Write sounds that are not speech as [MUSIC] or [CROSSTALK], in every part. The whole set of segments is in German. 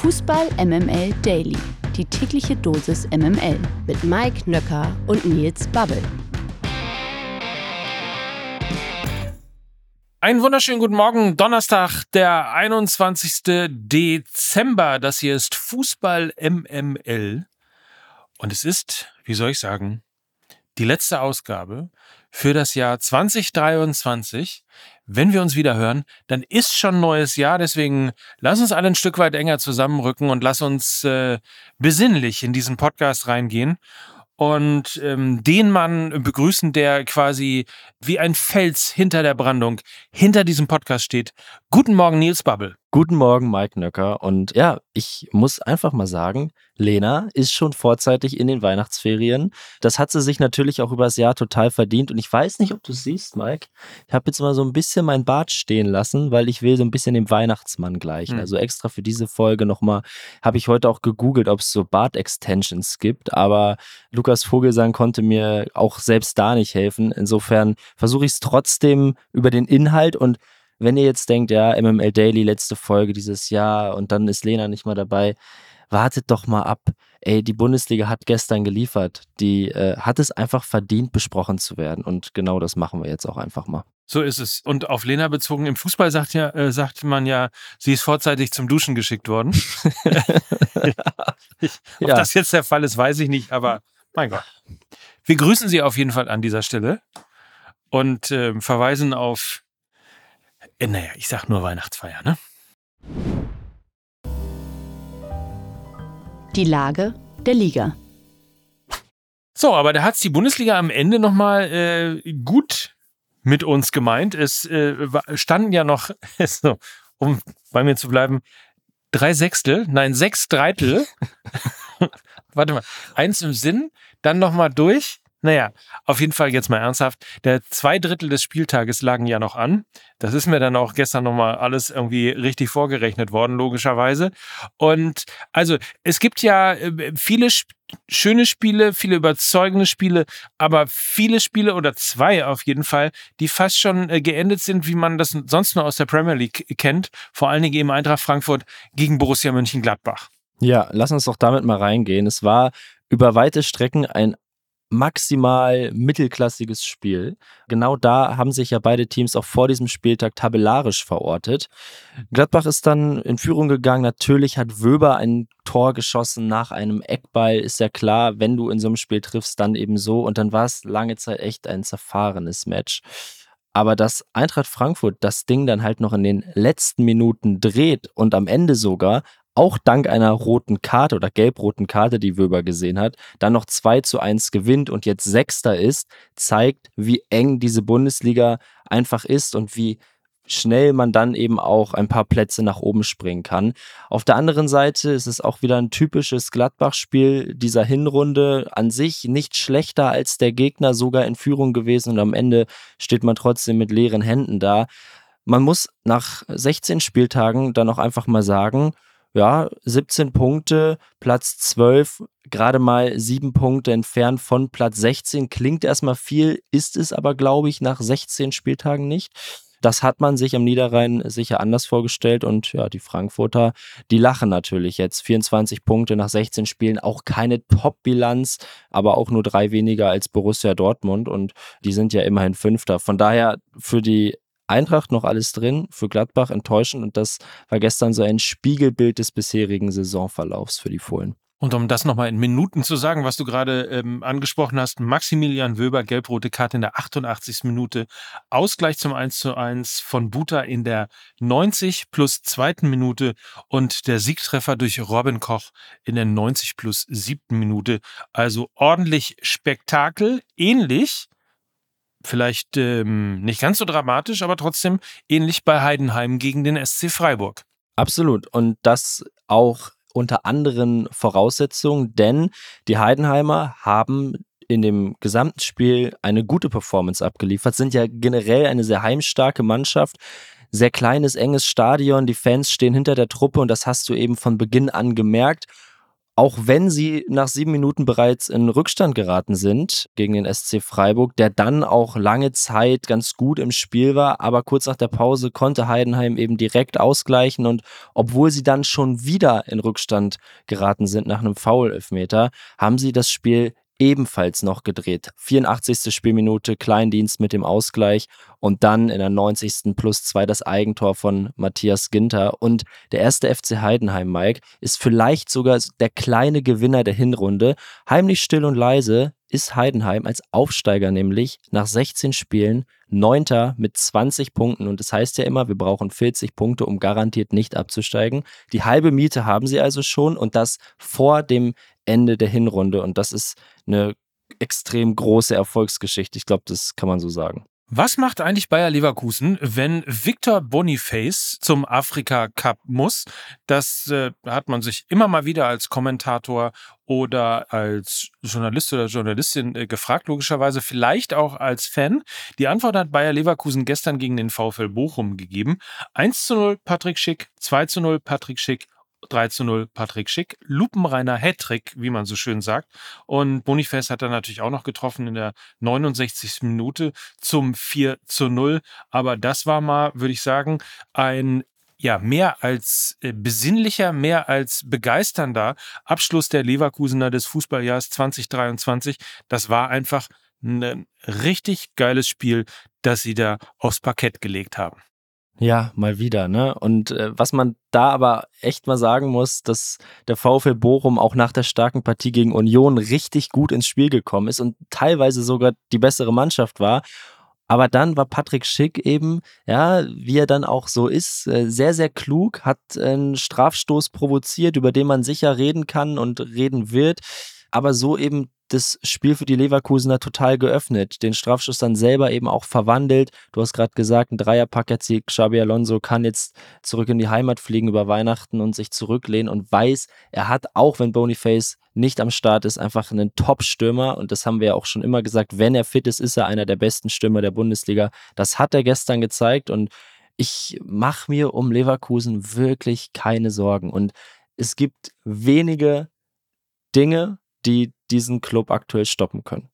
Fußball MML Daily. Die tägliche Dosis MML mit Mike Nöcker und Nils Babbel. Einen wunderschönen guten Morgen, Donnerstag, der 21. Dezember. Das hier ist Fußball MML. Und es ist, wie soll ich sagen, die letzte Ausgabe für das Jahr 2023. Wenn wir uns wieder hören, dann ist schon neues Jahr. Deswegen lass uns alle ein Stück weit enger zusammenrücken und lass uns äh, besinnlich in diesen Podcast reingehen und ähm, den Mann begrüßen, der quasi wie ein Fels hinter der Brandung hinter diesem Podcast steht. Guten Morgen, Nils Bubble. Guten Morgen, Mike Nöcker. Und ja, ich muss einfach mal sagen, Lena ist schon vorzeitig in den Weihnachtsferien. Das hat sie sich natürlich auch übers Jahr total verdient. Und ich weiß nicht, ob du siehst, Mike. Ich habe jetzt mal so ein bisschen mein Bart stehen lassen, weil ich will so ein bisschen dem Weihnachtsmann gleichen. Mhm. Also extra für diese Folge nochmal habe ich heute auch gegoogelt, ob es so Bart-Extensions gibt. Aber Lukas Vogelsang konnte mir auch selbst da nicht helfen. Insofern versuche ich es trotzdem über den Inhalt und wenn ihr jetzt denkt, ja, MML Daily, letzte Folge dieses Jahr und dann ist Lena nicht mal dabei, wartet doch mal ab. Ey, die Bundesliga hat gestern geliefert. Die äh, hat es einfach verdient, besprochen zu werden. Und genau das machen wir jetzt auch einfach mal. So ist es. Und auf Lena bezogen, im Fußball sagt, ja, äh, sagt man ja, sie ist vorzeitig zum Duschen geschickt worden. [LAUGHS] Ob ja. das jetzt der Fall ist, weiß ich nicht, aber mein Gott. Wir grüßen sie auf jeden Fall an dieser Stelle und äh, verweisen auf, naja, ich sag nur Weihnachtsfeier, ne? Die Lage der Liga. So, aber da hat die Bundesliga am Ende nochmal äh, gut mit uns gemeint. Es äh, standen ja noch, [LAUGHS] so, um bei mir zu bleiben, drei Sechstel, nein, sechs Dreitel. [LAUGHS] [LAUGHS] Warte mal, eins im Sinn, dann nochmal durch naja, auf jeden Fall jetzt mal ernsthaft. Der zwei Drittel des Spieltages lagen ja noch an. Das ist mir dann auch gestern nochmal alles irgendwie richtig vorgerechnet worden, logischerweise. Und also, es gibt ja äh, viele schöne Spiele, viele überzeugende Spiele, aber viele Spiele oder zwei auf jeden Fall, die fast schon äh, geendet sind, wie man das sonst nur aus der Premier League kennt. Vor allen Dingen eben Eintracht Frankfurt gegen Borussia Mönchengladbach. Ja, lass uns doch damit mal reingehen. Es war über weite Strecken ein maximal mittelklassiges Spiel. Genau da haben sich ja beide Teams auch vor diesem Spieltag tabellarisch verortet. Gladbach ist dann in Führung gegangen. Natürlich hat Wöber ein Tor geschossen nach einem Eckball. Ist ja klar, wenn du in so einem Spiel triffst, dann eben so. Und dann war es lange Zeit echt ein zerfahrenes Match. Aber dass Eintracht Frankfurt das Ding dann halt noch in den letzten Minuten dreht und am Ende sogar auch dank einer roten Karte oder gelb-roten Karte, die Wöber gesehen hat, dann noch 2 zu 1 gewinnt und jetzt Sechster ist, zeigt, wie eng diese Bundesliga einfach ist und wie schnell man dann eben auch ein paar Plätze nach oben springen kann. Auf der anderen Seite ist es auch wieder ein typisches Gladbach-Spiel dieser Hinrunde. An sich nicht schlechter als der Gegner, sogar in Führung gewesen und am Ende steht man trotzdem mit leeren Händen da. Man muss nach 16 Spieltagen dann auch einfach mal sagen, ja, 17 Punkte, Platz 12, gerade mal sieben Punkte entfernt von Platz 16. Klingt erstmal viel, ist es aber, glaube ich, nach 16 Spieltagen nicht. Das hat man sich am Niederrhein sicher anders vorgestellt und ja, die Frankfurter, die lachen natürlich jetzt. 24 Punkte nach 16 Spielen, auch keine Top-Bilanz, aber auch nur drei weniger als Borussia Dortmund und die sind ja immerhin Fünfter. Von daher für die Eintracht noch alles drin, für Gladbach enttäuschend und das war gestern so ein Spiegelbild des bisherigen Saisonverlaufs für die Fohlen. Und um das nochmal in Minuten zu sagen, was du gerade ähm, angesprochen hast, Maximilian Wöber, gelb-rote Karte in der 88. Minute, Ausgleich zum 1 zu 1 von Buta in der 90 plus zweiten Minute und der Siegtreffer durch Robin Koch in der 90 plus siebten Minute. Also ordentlich Spektakel, ähnlich vielleicht ähm, nicht ganz so dramatisch, aber trotzdem ähnlich bei Heidenheim gegen den SC Freiburg. Absolut. Und das auch unter anderen Voraussetzungen, denn die Heidenheimer haben in dem gesamten Spiel eine gute Performance abgeliefert, sind ja generell eine sehr heimstarke Mannschaft. Sehr kleines, enges Stadion, die Fans stehen hinter der Truppe und das hast du eben von Beginn an gemerkt. Auch wenn sie nach sieben Minuten bereits in Rückstand geraten sind gegen den SC Freiburg, der dann auch lange Zeit ganz gut im Spiel war, aber kurz nach der Pause konnte Heidenheim eben direkt ausgleichen und obwohl sie dann schon wieder in Rückstand geraten sind nach einem Foul-Elfmeter, haben sie das Spiel ebenfalls noch gedreht. 84. Spielminute, Kleindienst mit dem Ausgleich und dann in der 90. plus 2 das Eigentor von Matthias Ginter. Und der erste FC Heidenheim, Mike, ist vielleicht sogar der kleine Gewinner der Hinrunde. Heimlich still und leise ist Heidenheim als Aufsteiger nämlich nach 16 Spielen Neunter mit 20 Punkten. Und das heißt ja immer, wir brauchen 40 Punkte, um garantiert nicht abzusteigen. Die halbe Miete haben sie also schon und das vor dem Ende der Hinrunde. Und das ist eine extrem große Erfolgsgeschichte. Ich glaube, das kann man so sagen. Was macht eigentlich Bayer Leverkusen, wenn Victor Boniface zum Afrika Cup muss? Das äh, hat man sich immer mal wieder als Kommentator oder als Journalist oder Journalistin äh, gefragt, logischerweise vielleicht auch als Fan. Die Antwort hat Bayer Leverkusen gestern gegen den VfL Bochum gegeben. 1 zu 0 Patrick Schick, 2 zu 0 Patrick Schick 3 zu 0 Patrick Schick. Lupenreiner Hattrick, wie man so schön sagt. Und Boniface hat dann natürlich auch noch getroffen in der 69. Minute zum 4 zu 0. Aber das war mal, würde ich sagen, ein ja, mehr als äh, besinnlicher, mehr als begeisternder Abschluss der Leverkusener des Fußballjahres 2023. Das war einfach ein richtig geiles Spiel, das sie da aufs Parkett gelegt haben. Ja, mal wieder, ne? Und äh, was man da aber echt mal sagen muss, dass der VfL Bochum auch nach der starken Partie gegen Union richtig gut ins Spiel gekommen ist und teilweise sogar die bessere Mannschaft war. Aber dann war Patrick Schick eben, ja, wie er dann auch so ist, äh, sehr, sehr klug, hat einen Strafstoß provoziert, über den man sicher reden kann und reden wird, aber so eben das Spiel für die Leverkusener total geöffnet. Den Strafschuss dann selber eben auch verwandelt. Du hast gerade gesagt, ein Dreierpack erzielt. Xabi Alonso kann jetzt zurück in die Heimat fliegen über Weihnachten und sich zurücklehnen und weiß, er hat, auch wenn Boniface nicht am Start ist, einfach einen Top-Stürmer. Und das haben wir ja auch schon immer gesagt. Wenn er fit ist, ist er einer der besten Stürmer der Bundesliga. Das hat er gestern gezeigt und ich mache mir um Leverkusen wirklich keine Sorgen. Und es gibt wenige Dinge, die diesen Club aktuell stoppen können.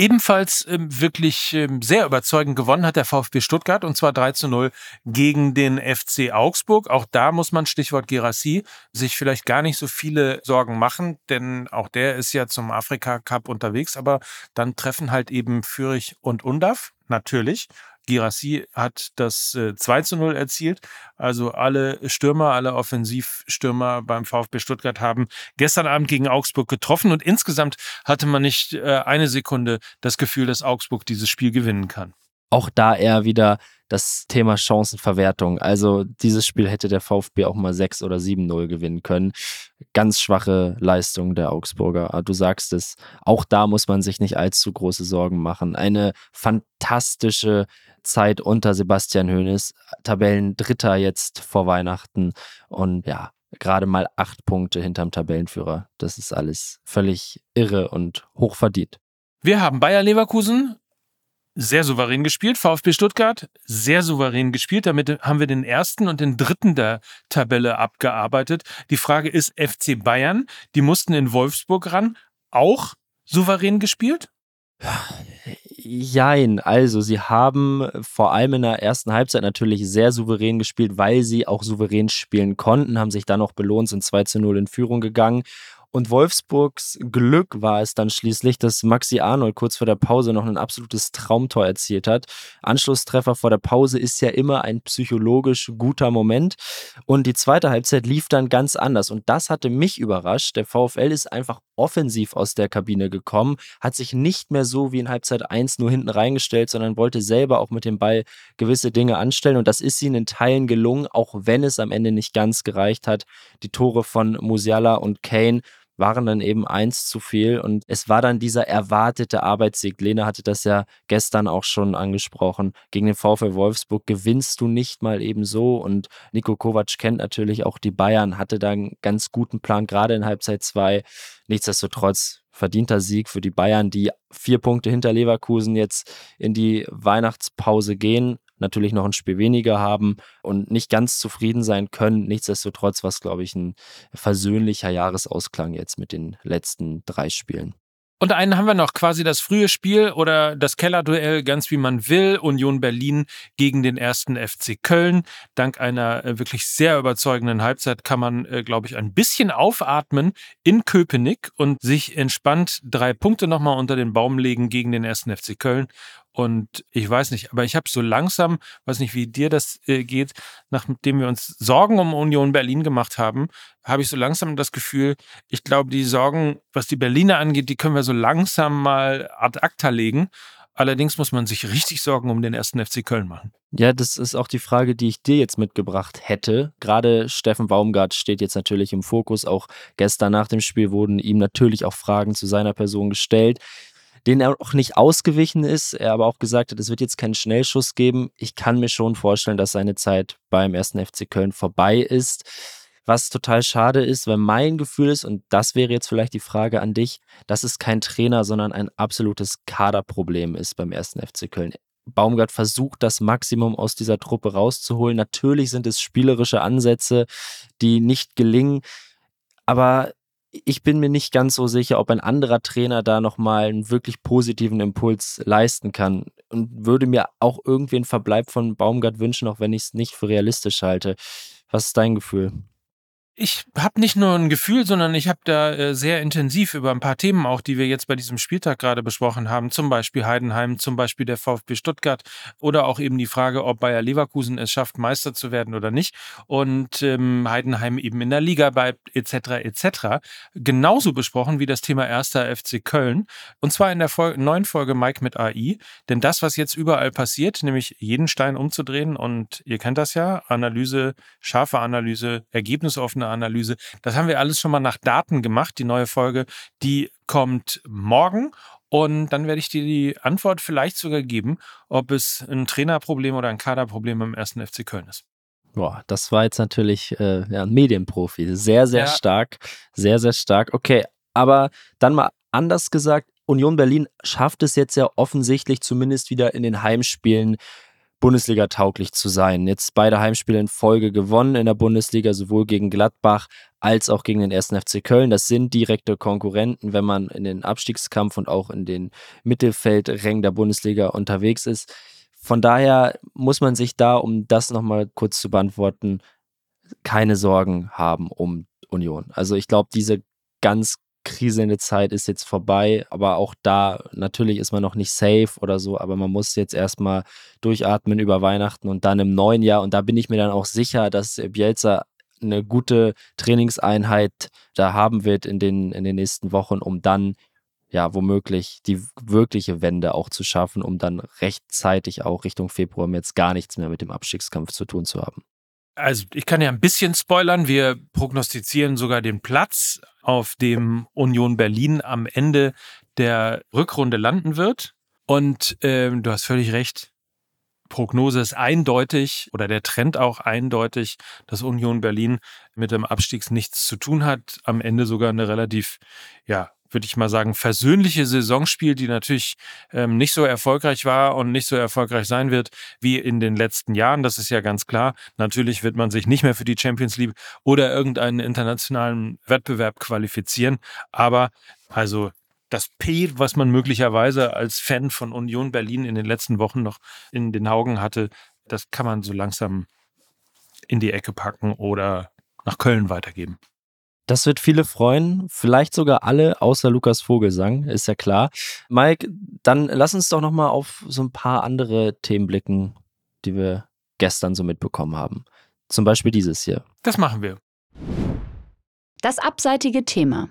Ebenfalls ähm, wirklich ähm, sehr überzeugend gewonnen hat der VfB Stuttgart und zwar 3 zu 0 gegen den FC Augsburg. Auch da muss man, Stichwort Gerassi, sich vielleicht gar nicht so viele Sorgen machen, denn auch der ist ja zum Afrika Cup unterwegs, aber dann treffen halt eben Fürich und Undaf, natürlich. Girassi hat das äh, 2 zu 0 erzielt. Also alle Stürmer, alle Offensivstürmer beim VfB Stuttgart haben gestern Abend gegen Augsburg getroffen und insgesamt hatte man nicht äh, eine Sekunde das Gefühl, dass Augsburg dieses Spiel gewinnen kann. Auch da eher wieder das Thema Chancenverwertung. Also dieses Spiel hätte der VfB auch mal 6 oder 7-0 gewinnen können. Ganz schwache Leistung der Augsburger. Ah, du sagst es, auch da muss man sich nicht allzu große Sorgen machen. Eine fantastische Zeit unter Sebastian Hoeneß. Tabellendritter jetzt vor Weihnachten und ja, gerade mal acht Punkte hinterm Tabellenführer. Das ist alles völlig irre und hochverdient. Wir haben Bayer Leverkusen sehr souverän gespielt, VfB Stuttgart sehr souverän gespielt. Damit haben wir den ersten und den dritten der Tabelle abgearbeitet. Die Frage ist FC Bayern, die mussten in Wolfsburg ran, auch souverän gespielt? Jein, also sie haben vor allem in der ersten Halbzeit natürlich sehr souverän gespielt, weil sie auch souverän spielen konnten, haben sich dann noch belohnt, sind 2 zu 0 in Führung gegangen und Wolfsburgs Glück war es dann schließlich, dass Maxi Arnold kurz vor der Pause noch ein absolutes Traumtor erzielt hat. Anschlusstreffer vor der Pause ist ja immer ein psychologisch guter Moment. Und die zweite Halbzeit lief dann ganz anders. Und das hatte mich überrascht. Der VfL ist einfach offensiv aus der Kabine gekommen, hat sich nicht mehr so wie in Halbzeit 1 nur hinten reingestellt, sondern wollte selber auch mit dem Ball gewisse Dinge anstellen. Und das ist ihnen in Teilen gelungen, auch wenn es am Ende nicht ganz gereicht hat. Die Tore von Musiala und Kane waren dann eben eins zu viel und es war dann dieser erwartete Arbeitssieg. Lena hatte das ja gestern auch schon angesprochen. Gegen den VfL Wolfsburg gewinnst du nicht mal eben so und Nico Kovac kennt natürlich auch die Bayern, hatte da einen ganz guten Plan, gerade in Halbzeit 2. Nichtsdestotrotz verdienter Sieg für die Bayern, die vier Punkte hinter Leverkusen jetzt in die Weihnachtspause gehen natürlich noch ein Spiel weniger haben und nicht ganz zufrieden sein können. Nichtsdestotrotz war es, glaube ich, ein versöhnlicher Jahresausklang jetzt mit den letzten drei Spielen. Und einen haben wir noch, quasi das frühe Spiel oder das Kellerduell, ganz wie man will. Union Berlin gegen den ersten FC Köln. Dank einer äh, wirklich sehr überzeugenden Halbzeit kann man, äh, glaube ich, ein bisschen aufatmen in Köpenick und sich entspannt drei Punkte nochmal unter den Baum legen gegen den ersten FC Köln. Und ich weiß nicht, aber ich habe so langsam, weiß nicht, wie dir das äh, geht, nachdem wir uns Sorgen um Union Berlin gemacht haben, habe ich so langsam das Gefühl, ich glaube, die Sorgen, was die Berliner angeht, die können wir so langsam mal ad acta legen. Allerdings muss man sich richtig Sorgen um den ersten FC Köln machen. Ja, das ist auch die Frage, die ich dir jetzt mitgebracht hätte. Gerade Steffen Baumgart steht jetzt natürlich im Fokus. Auch gestern nach dem Spiel wurden ihm natürlich auch Fragen zu seiner Person gestellt den er auch nicht ausgewichen ist. Er aber auch gesagt hat, es wird jetzt keinen Schnellschuss geben. Ich kann mir schon vorstellen, dass seine Zeit beim ersten FC Köln vorbei ist. Was total schade ist, weil mein Gefühl ist, und das wäre jetzt vielleicht die Frage an dich, dass es kein Trainer, sondern ein absolutes Kaderproblem ist beim ersten FC Köln. Baumgart versucht, das Maximum aus dieser Truppe rauszuholen. Natürlich sind es spielerische Ansätze, die nicht gelingen. Aber ich bin mir nicht ganz so sicher, ob ein anderer Trainer da nochmal einen wirklich positiven Impuls leisten kann und würde mir auch irgendwie einen Verbleib von Baumgart wünschen, auch wenn ich es nicht für realistisch halte. Was ist dein Gefühl? Ich habe nicht nur ein Gefühl, sondern ich habe da äh, sehr intensiv über ein paar Themen auch, die wir jetzt bei diesem Spieltag gerade besprochen haben, zum Beispiel Heidenheim, zum Beispiel der VfB Stuttgart oder auch eben die Frage, ob Bayer Leverkusen es schafft, Meister zu werden oder nicht und ähm, Heidenheim eben in der Liga bleibt etc. etc. Genauso besprochen wie das Thema erster FC Köln und zwar in der Fol neuen Folge Mike mit AI, denn das, was jetzt überall passiert, nämlich jeden Stein umzudrehen und ihr kennt das ja, Analyse, scharfe Analyse, ergebnisoffene Analyse. Das haben wir alles schon mal nach Daten gemacht. Die neue Folge, die kommt morgen. Und dann werde ich dir die Antwort vielleicht sogar geben, ob es ein Trainerproblem oder ein Kaderproblem im ersten FC Köln ist. Boah, das war jetzt natürlich äh, ja, ein Medienprofi. Sehr, sehr ja. stark. Sehr, sehr stark. Okay, aber dann mal anders gesagt, Union Berlin schafft es jetzt ja offensichtlich zumindest wieder in den Heimspielen Bundesliga tauglich zu sein. Jetzt beide Heimspiele in Folge gewonnen in der Bundesliga, sowohl gegen Gladbach als auch gegen den 1. FC Köln. Das sind direkte Konkurrenten, wenn man in den Abstiegskampf und auch in den Mittelfeldrängen der Bundesliga unterwegs ist. Von daher muss man sich da, um das nochmal kurz zu beantworten, keine Sorgen haben um Union. Also ich glaube, diese ganz kriselnde Zeit ist jetzt vorbei, aber auch da natürlich ist man noch nicht safe oder so, aber man muss jetzt erstmal durchatmen über Weihnachten und dann im neuen Jahr und da bin ich mir dann auch sicher, dass Bielsa eine gute Trainingseinheit da haben wird in den, in den nächsten Wochen, um dann ja womöglich die wirkliche Wende auch zu schaffen, um dann rechtzeitig auch Richtung Februar jetzt gar nichts mehr mit dem Abstiegskampf zu tun zu haben. Also ich kann ja ein bisschen spoilern. Wir prognostizieren sogar den Platz, auf dem Union Berlin am Ende der Rückrunde landen wird. Und ähm, du hast völlig recht. Prognose ist eindeutig oder der Trend auch eindeutig, dass Union Berlin mit dem Abstieg nichts zu tun hat. Am Ende sogar eine relativ ja, würde ich mal sagen, versöhnliche Saison spielt, die natürlich ähm, nicht so erfolgreich war und nicht so erfolgreich sein wird wie in den letzten Jahren. Das ist ja ganz klar. Natürlich wird man sich nicht mehr für die Champions League oder irgendeinen internationalen Wettbewerb qualifizieren. Aber also das P, was man möglicherweise als Fan von Union Berlin in den letzten Wochen noch in den Augen hatte, das kann man so langsam in die Ecke packen oder nach Köln weitergeben. Das wird viele freuen, vielleicht sogar alle, außer Lukas Vogelsang, ist ja klar. Mike, dann lass uns doch nochmal auf so ein paar andere Themen blicken, die wir gestern so mitbekommen haben. Zum Beispiel dieses hier. Das machen wir. Das abseitige Thema.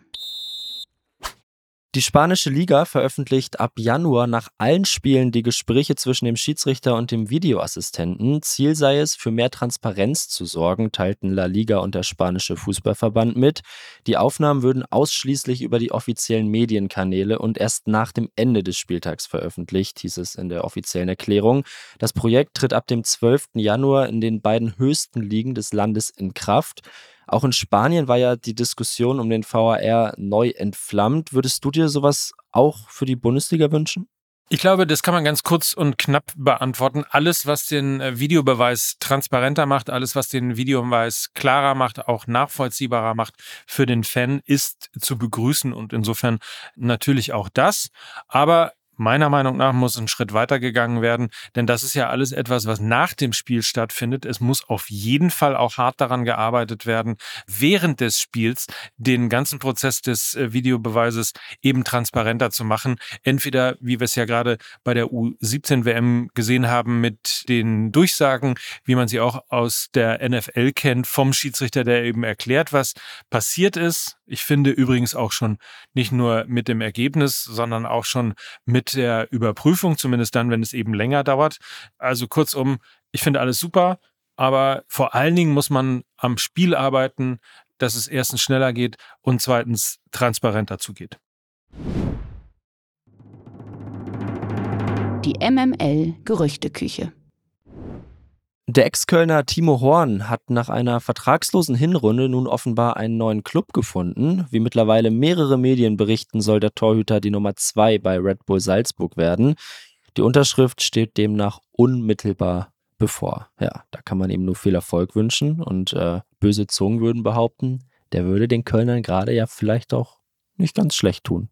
Die spanische Liga veröffentlicht ab Januar nach allen Spielen die Gespräche zwischen dem Schiedsrichter und dem Videoassistenten. Ziel sei es, für mehr Transparenz zu sorgen, teilten La Liga und der spanische Fußballverband mit. Die Aufnahmen würden ausschließlich über die offiziellen Medienkanäle und erst nach dem Ende des Spieltags veröffentlicht, hieß es in der offiziellen Erklärung. Das Projekt tritt ab dem 12. Januar in den beiden höchsten Ligen des Landes in Kraft. Auch in Spanien war ja die Diskussion um den VAR neu entflammt. Würdest du dir sowas auch für die Bundesliga wünschen? Ich glaube, das kann man ganz kurz und knapp beantworten. Alles, was den äh, Videobeweis transparenter macht, alles, was den Videobeweis klarer macht, auch nachvollziehbarer macht für den Fan, ist zu begrüßen und insofern natürlich auch das. Aber Meiner Meinung nach muss ein Schritt weiter gegangen werden, denn das ist ja alles etwas, was nach dem Spiel stattfindet. Es muss auf jeden Fall auch hart daran gearbeitet werden, während des Spiels den ganzen Prozess des äh, Videobeweises eben transparenter zu machen. Entweder, wie wir es ja gerade bei der U17 WM gesehen haben, mit den Durchsagen, wie man sie auch aus der NFL kennt, vom Schiedsrichter, der eben erklärt, was passiert ist. Ich finde übrigens auch schon nicht nur mit dem Ergebnis, sondern auch schon mit der Überprüfung, zumindest dann, wenn es eben länger dauert. Also kurzum, ich finde alles super, aber vor allen Dingen muss man am Spiel arbeiten, dass es erstens schneller geht und zweitens transparenter zugeht. Die MML Gerüchteküche. Der Ex-Kölner Timo Horn hat nach einer vertragslosen Hinrunde nun offenbar einen neuen Club gefunden. Wie mittlerweile mehrere Medien berichten, soll der Torhüter die Nummer 2 bei Red Bull Salzburg werden. Die Unterschrift steht demnach unmittelbar bevor. Ja, da kann man ihm nur viel Erfolg wünschen und äh, böse Zungen würden behaupten, der würde den Kölnern gerade ja vielleicht auch nicht ganz schlecht tun.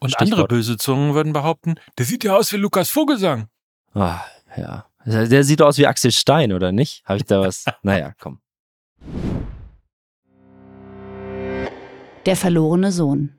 Und Stichwort. andere böse Zungen würden behaupten, der sieht ja aus wie Lukas Vogelsang. Ah, ja, der sieht aus wie Axel Stein, oder nicht? Habe ich da was? [LAUGHS] naja, komm. Der verlorene Sohn.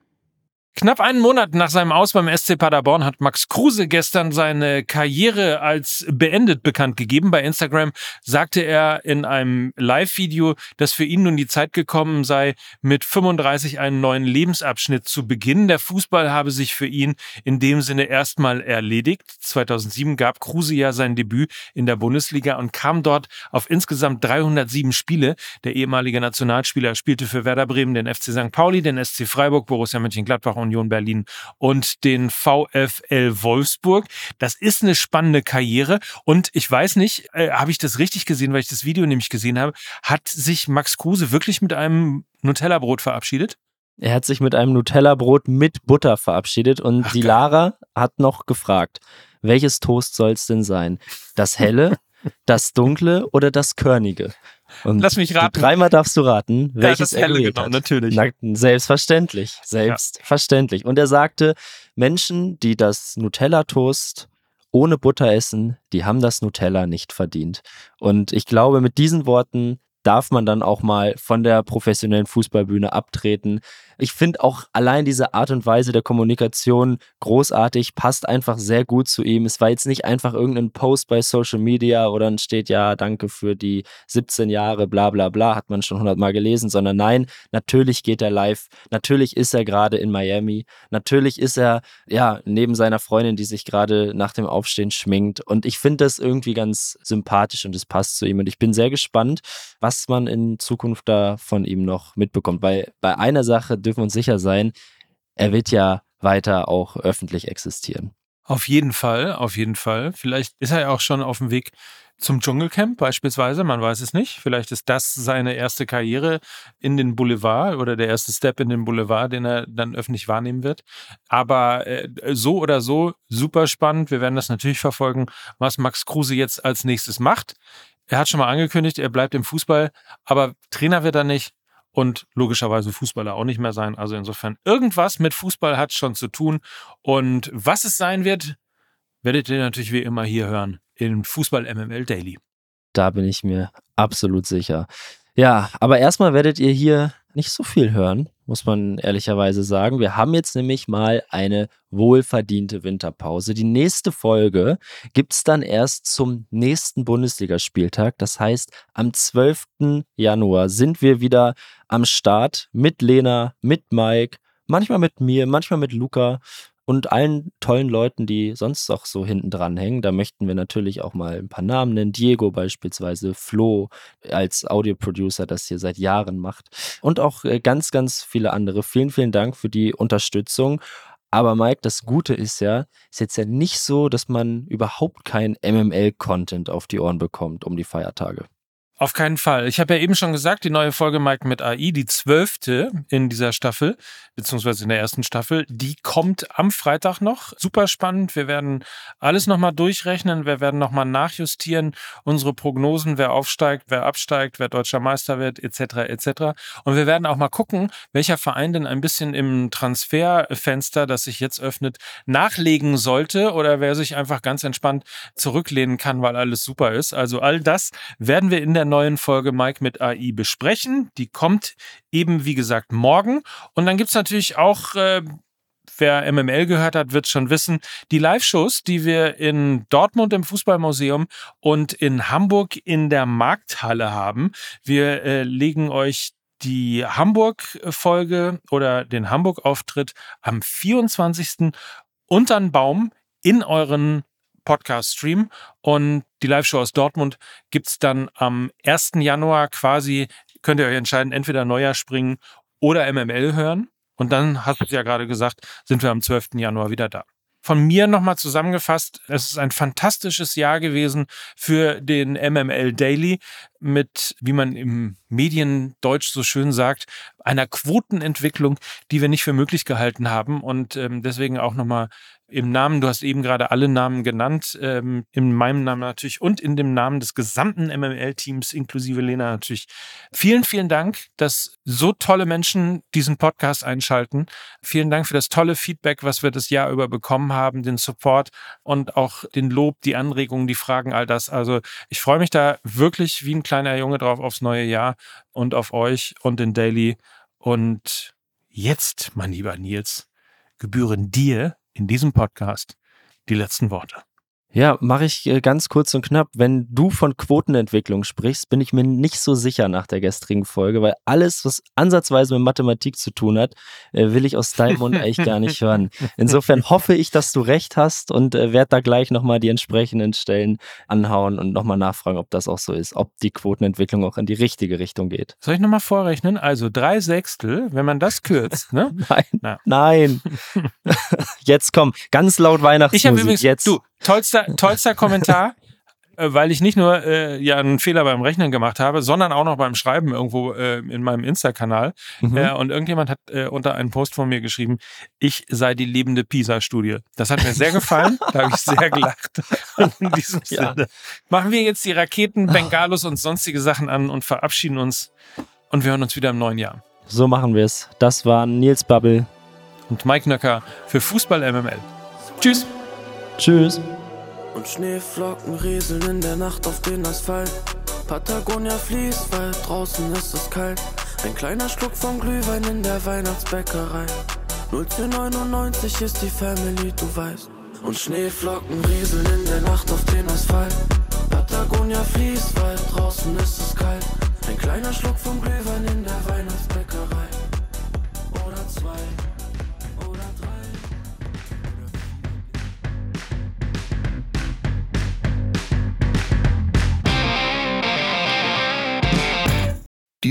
Knapp einen Monat nach seinem Aus beim SC Paderborn hat Max Kruse gestern seine Karriere als beendet bekannt gegeben. Bei Instagram sagte er in einem Live-Video, dass für ihn nun die Zeit gekommen sei, mit 35 einen neuen Lebensabschnitt zu beginnen. Der Fußball habe sich für ihn in dem Sinne erstmal erledigt. 2007 gab Kruse ja sein Debüt in der Bundesliga und kam dort auf insgesamt 307 Spiele. Der ehemalige Nationalspieler spielte für Werder Bremen, den FC St. Pauli, den SC Freiburg, Borussia Mönchengladbach Union Berlin und den VfL Wolfsburg. Das ist eine spannende Karriere und ich weiß nicht, äh, habe ich das richtig gesehen, weil ich das Video nämlich gesehen habe, hat sich Max Kruse wirklich mit einem Nutella-Brot verabschiedet? Er hat sich mit einem Nutella-Brot mit Butter verabschiedet und Ach, die Lara hat noch gefragt, welches Toast soll es denn sein? Das helle, [LAUGHS] das dunkle oder das körnige? Und Lass mich raten. Dreimal darfst du raten, welches ja, das er gewählt genau, hat. natürlich. Na, selbstverständlich, selbstverständlich. Ja. Und er sagte, Menschen, die das Nutella-Toast ohne Butter essen, die haben das Nutella nicht verdient. Und ich glaube, mit diesen Worten darf man dann auch mal von der professionellen Fußballbühne abtreten. Ich finde auch allein diese Art und Weise der Kommunikation großartig, passt einfach sehr gut zu ihm. Es war jetzt nicht einfach irgendein Post bei Social Media oder dann steht ja, danke für die 17 Jahre, bla bla bla, hat man schon hundertmal gelesen, sondern nein, natürlich geht er live, natürlich ist er gerade in Miami, natürlich ist er, ja, neben seiner Freundin, die sich gerade nach dem Aufstehen schminkt. Und ich finde das irgendwie ganz sympathisch und es passt zu ihm. Und ich bin sehr gespannt, was man in Zukunft da von ihm noch mitbekommt, weil bei einer Sache dürfen wir uns sicher sein, er wird ja weiter auch öffentlich existieren. Auf jeden Fall, auf jeden Fall. Vielleicht ist er ja auch schon auf dem Weg zum Dschungelcamp beispielsweise, man weiß es nicht. Vielleicht ist das seine erste Karriere in den Boulevard oder der erste Step in den Boulevard, den er dann öffentlich wahrnehmen wird. Aber äh, so oder so super spannend. Wir werden das natürlich verfolgen, was Max Kruse jetzt als nächstes macht. Er hat schon mal angekündigt, er bleibt im Fußball, aber Trainer wird er nicht und logischerweise Fußballer auch nicht mehr sein. Also insofern, irgendwas mit Fußball hat schon zu tun. Und was es sein wird, werdet ihr natürlich wie immer hier hören im Fußball MML Daily. Da bin ich mir absolut sicher. Ja, aber erstmal werdet ihr hier nicht so viel hören, muss man ehrlicherweise sagen. Wir haben jetzt nämlich mal eine wohlverdiente Winterpause. Die nächste Folge gibt es dann erst zum nächsten Bundesligaspieltag. Das heißt, am 12. Januar sind wir wieder am Start mit Lena, mit Mike, manchmal mit mir, manchmal mit Luca und allen tollen Leuten, die sonst auch so hinten dran hängen. Da möchten wir natürlich auch mal ein paar Namen nennen. Diego beispielsweise, Flo als Audioproducer, das hier seit Jahren macht und auch äh, ganz, ganz viele andere. Vielen, vielen Dank für die Unterstützung. Aber Mike, das Gute ist ja, ist jetzt ja nicht so, dass man überhaupt kein MML-Content auf die Ohren bekommt um die Feiertage. Auf keinen Fall. Ich habe ja eben schon gesagt, die neue Folge Mike mit AI, die zwölfte in dieser Staffel, beziehungsweise in der ersten Staffel, die kommt am Freitag noch. Super spannend. Wir werden alles nochmal durchrechnen. Wir werden nochmal nachjustieren. Unsere Prognosen, wer aufsteigt, wer absteigt, wer deutscher Meister wird, etc. etc. Und wir werden auch mal gucken, welcher Verein denn ein bisschen im Transferfenster, das sich jetzt öffnet, nachlegen sollte oder wer sich einfach ganz entspannt zurücklehnen kann, weil alles super ist. Also all das werden wir in der neuen Folge Mike mit AI besprechen. Die kommt eben, wie gesagt, morgen. Und dann gibt es natürlich auch. Äh, wer MML gehört hat, wird schon wissen, die Live-Shows, die wir in Dortmund im Fußballmuseum und in Hamburg in der Markthalle haben. Wir äh, legen euch die Hamburg-Folge oder den Hamburg-Auftritt am 24. unter den Baum in euren Podcast-Stream. Und die Live-Show aus Dortmund gibt es dann am 1. Januar quasi, könnt ihr euch entscheiden, entweder Neujahr springen oder MML hören. Und dann, hast du es ja gerade gesagt, sind wir am 12. Januar wieder da. Von mir nochmal zusammengefasst, es ist ein fantastisches Jahr gewesen für den MML Daily mit, wie man im Mediendeutsch so schön sagt, einer Quotenentwicklung, die wir nicht für möglich gehalten haben. Und ähm, deswegen auch nochmal im Namen, du hast eben gerade alle Namen genannt, ähm, in meinem Namen natürlich und in dem Namen des gesamten MML-Teams, inklusive Lena natürlich. Vielen, vielen Dank, dass so tolle Menschen diesen Podcast einschalten. Vielen Dank für das tolle Feedback, was wir das Jahr über bekommen haben, den Support und auch den Lob, die Anregungen, die Fragen, all das. Also ich freue mich da wirklich wie ein kleiner Junge drauf aufs neue Jahr und auf euch und den Daily. Und jetzt, mein lieber Nils, gebühren dir in diesem Podcast die letzten Worte. Ja, mache ich äh, ganz kurz und knapp. Wenn du von Quotenentwicklung sprichst, bin ich mir nicht so sicher nach der gestrigen Folge, weil alles, was ansatzweise mit Mathematik zu tun hat, äh, will ich aus deinem Mund eigentlich gar nicht hören. Insofern [LAUGHS] hoffe ich, dass du recht hast und äh, werde da gleich nochmal die entsprechenden Stellen anhauen und nochmal nachfragen, ob das auch so ist, ob die Quotenentwicklung auch in die richtige Richtung geht. Soll ich nochmal vorrechnen? Also drei Sechstel, wenn man das kürzt, ne? [LAUGHS] nein, Na. nein. [LAUGHS] Jetzt komm, ganz laut Weihnachtsmusik. Ich habe übrigens, jetzt. du, tollster, tollster Kommentar, [LAUGHS] äh, weil ich nicht nur äh, ja einen Fehler beim Rechnen gemacht habe, sondern auch noch beim Schreiben irgendwo äh, in meinem Insta-Kanal. Mhm. Äh, und irgendjemand hat äh, unter einen Post von mir geschrieben, ich sei die lebende PISA-Studie. Das hat mir sehr [LAUGHS] gefallen, da habe ich sehr gelacht. [LAUGHS] In diesem ja. Sinne machen wir jetzt die Raketen, Bengalos und sonstige Sachen an und verabschieden uns. Und wir hören uns wieder im neuen Jahr. So machen wir es. Das waren Nils Bubble und Mike Nöcker für Fußball MML. Tschüss. Tschüss. Und Schneeflocken rieseln in der Nacht auf den Asphalt. Patagonia fließt, weil draußen ist es kalt. Ein kleiner Schluck vom Glühwein in der Weihnachtsbäckerei. 01099 ist die Family, du weißt. Und Schneeflocken rieseln in der Nacht auf den Asphalt. Patagonia fließt, weil draußen ist es kalt. Ein kleiner Schluck vom Glühwein in der Weihnachtsbäckerei.